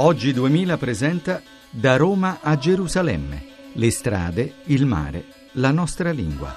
Oggi 2000 presenta Da Roma a Gerusalemme. Le strade, il mare, la nostra lingua.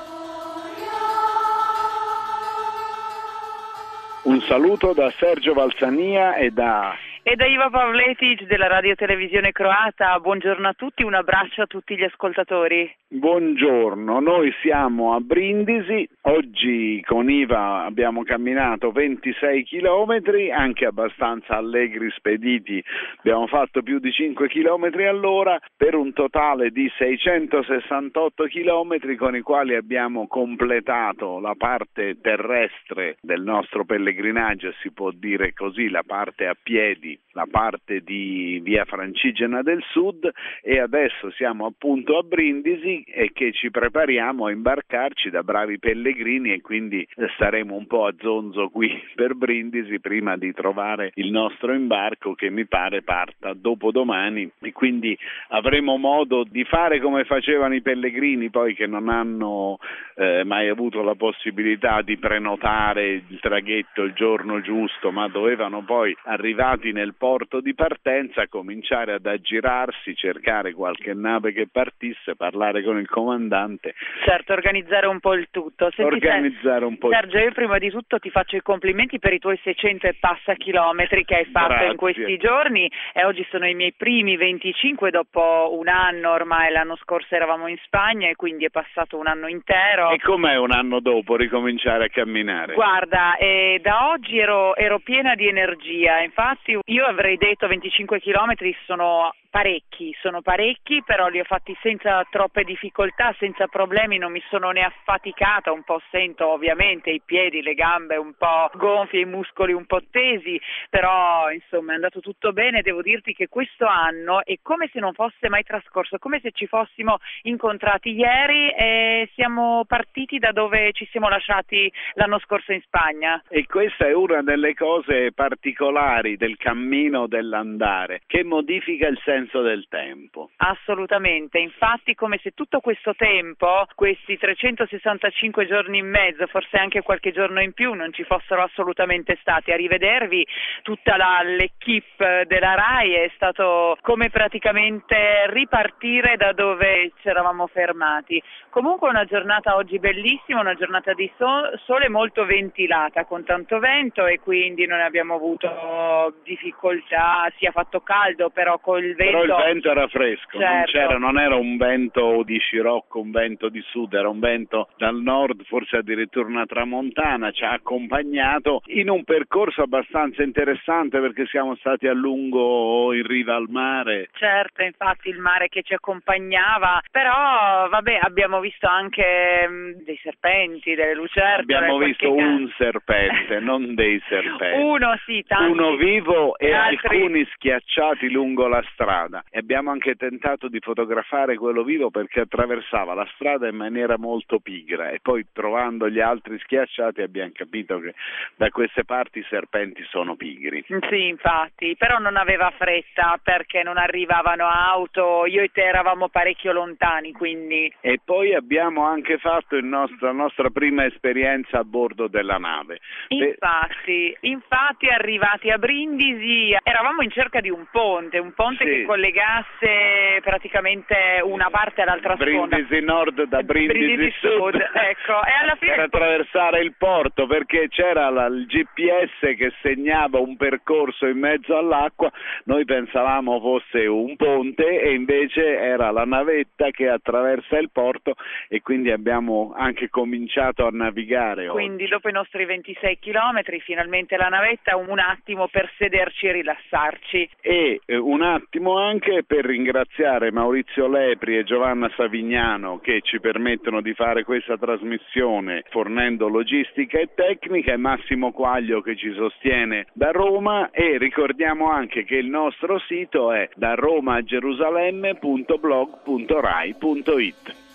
Un saluto da Sergio Valsania e da e da Iva Pavletic della Radio Televisione Croata. Buongiorno a tutti, un abbraccio a tutti gli ascoltatori. Buongiorno, noi siamo a Brindisi, oggi con Iva abbiamo camminato 26 chilometri, anche abbastanza allegri, spediti, abbiamo fatto più di 5 chilometri all'ora per un totale di 668 chilometri con i quali abbiamo completato la parte terrestre del nostro pellegrinaggio, si può dire così, la parte a piedi la parte di via Francigena del Sud e adesso siamo appunto a Brindisi e che ci prepariamo a imbarcarci da bravi pellegrini e quindi staremo un po' a zonzo qui per Brindisi prima di trovare il nostro imbarco che mi pare parta dopodomani e quindi avremo modo di fare come facevano i pellegrini poi che non hanno eh, mai avuto la possibilità di prenotare il traghetto il giorno giusto ma dovevano poi arrivati nel nel porto di partenza cominciare ad aggirarsi, cercare qualche nave che partisse, parlare con il comandante. Certo, organizzare un po' il tutto. Senti, organizzare un po' Sergio, io prima di tutto ti faccio i complimenti per i tuoi 600 e passa chilometri che hai fatto Grazie. in questi giorni e oggi sono i miei primi 25 dopo un anno ormai, l'anno scorso eravamo in Spagna e quindi è passato un anno intero. E com'è un anno dopo ricominciare a camminare? Guarda, eh, da oggi ero, ero piena di energia, infatti io avrei detto 25 km sono parecchi, sono parecchi, però li ho fatti senza troppe difficoltà, senza problemi, non mi sono ne affaticata, un po' sento ovviamente i piedi, le gambe un po' gonfie, i muscoli un po' tesi, però insomma è andato tutto bene, devo dirti che questo anno è come se non fosse mai trascorso, come se ci fossimo incontrati ieri e siamo partiti da dove ci siamo lasciati l'anno scorso in Spagna. E questa è una delle cose particolari del cammino dell'andare, che modifica il senso senso del tempo. Assolutamente, infatti come se tutto questo tempo, questi 365 giorni in mezzo, forse anche qualche giorno in più, non ci fossero assolutamente stati. A rivedervi tutta la, l'equipe della RAI è stato come praticamente ripartire da dove ci eravamo fermati. Comunque una giornata oggi bellissima, una giornata di so- sole molto ventilata, con tanto vento e quindi non abbiamo avuto difficoltà, si è fatto caldo però col vento però il vento era fresco, certo. non, non, era un vento di scirocco, un vento di sud, era un vento dal nord, forse addirittura una tramontana, ci ha accompagnato in un percorso abbastanza interessante perché siamo stati a lungo in riva al mare. Certo, infatti il mare che ci accompagnava, però vabbè abbiamo visto anche mm, dei serpenti, delle lucertole. Abbiamo visto un serpente, non dei serpenti. Uno sì, tanti. Uno vivo e altri... alcuni schiacciati lungo la strada strada e abbiamo anche tentato di fotografare quello vivo perché attraversava la strada in maniera molto pigra e poi trovando gli altri schiacciati abbiamo capito che da queste parti i serpenti sono pigri. Sì, infatti, però non aveva fretta perché non arrivavano auto, io e te eravamo parecchio lontani, quindi... E poi abbiamo anche fatto nostro, la nostra prima esperienza a bordo della nave. Infatti, infatti arrivati a Brindisi eravamo in cerca di un ponte, un ponte sì. che collegasse praticamente una parte all'altra sponda. Brindisi Nord da Brindisi, Brindisi Sud. Sud. Ecco, e alla fine... Per attraversare il porto perché c'era la, il GPS che segnava un percorso in mezzo all'acqua, noi pensavamo fosse un ponte e invece era la navetta che attraversa il porto e quindi abbiamo anche cominciato a navigare. Quindi oggi. dopo i nostri 26 chilometri finalmente la navetta un attimo per sederci e rilassarci. E eh, un attimo anche per ringraziare Maurizio Lepri e Giovanna Savignano che ci permettono di fare questa trasmissione fornendo logistica e tecnica e Massimo Quaglio che ci sostiene da Roma e ricordiamo anche che il nostro sito è da roma a gerusalemme.blog.rai.it.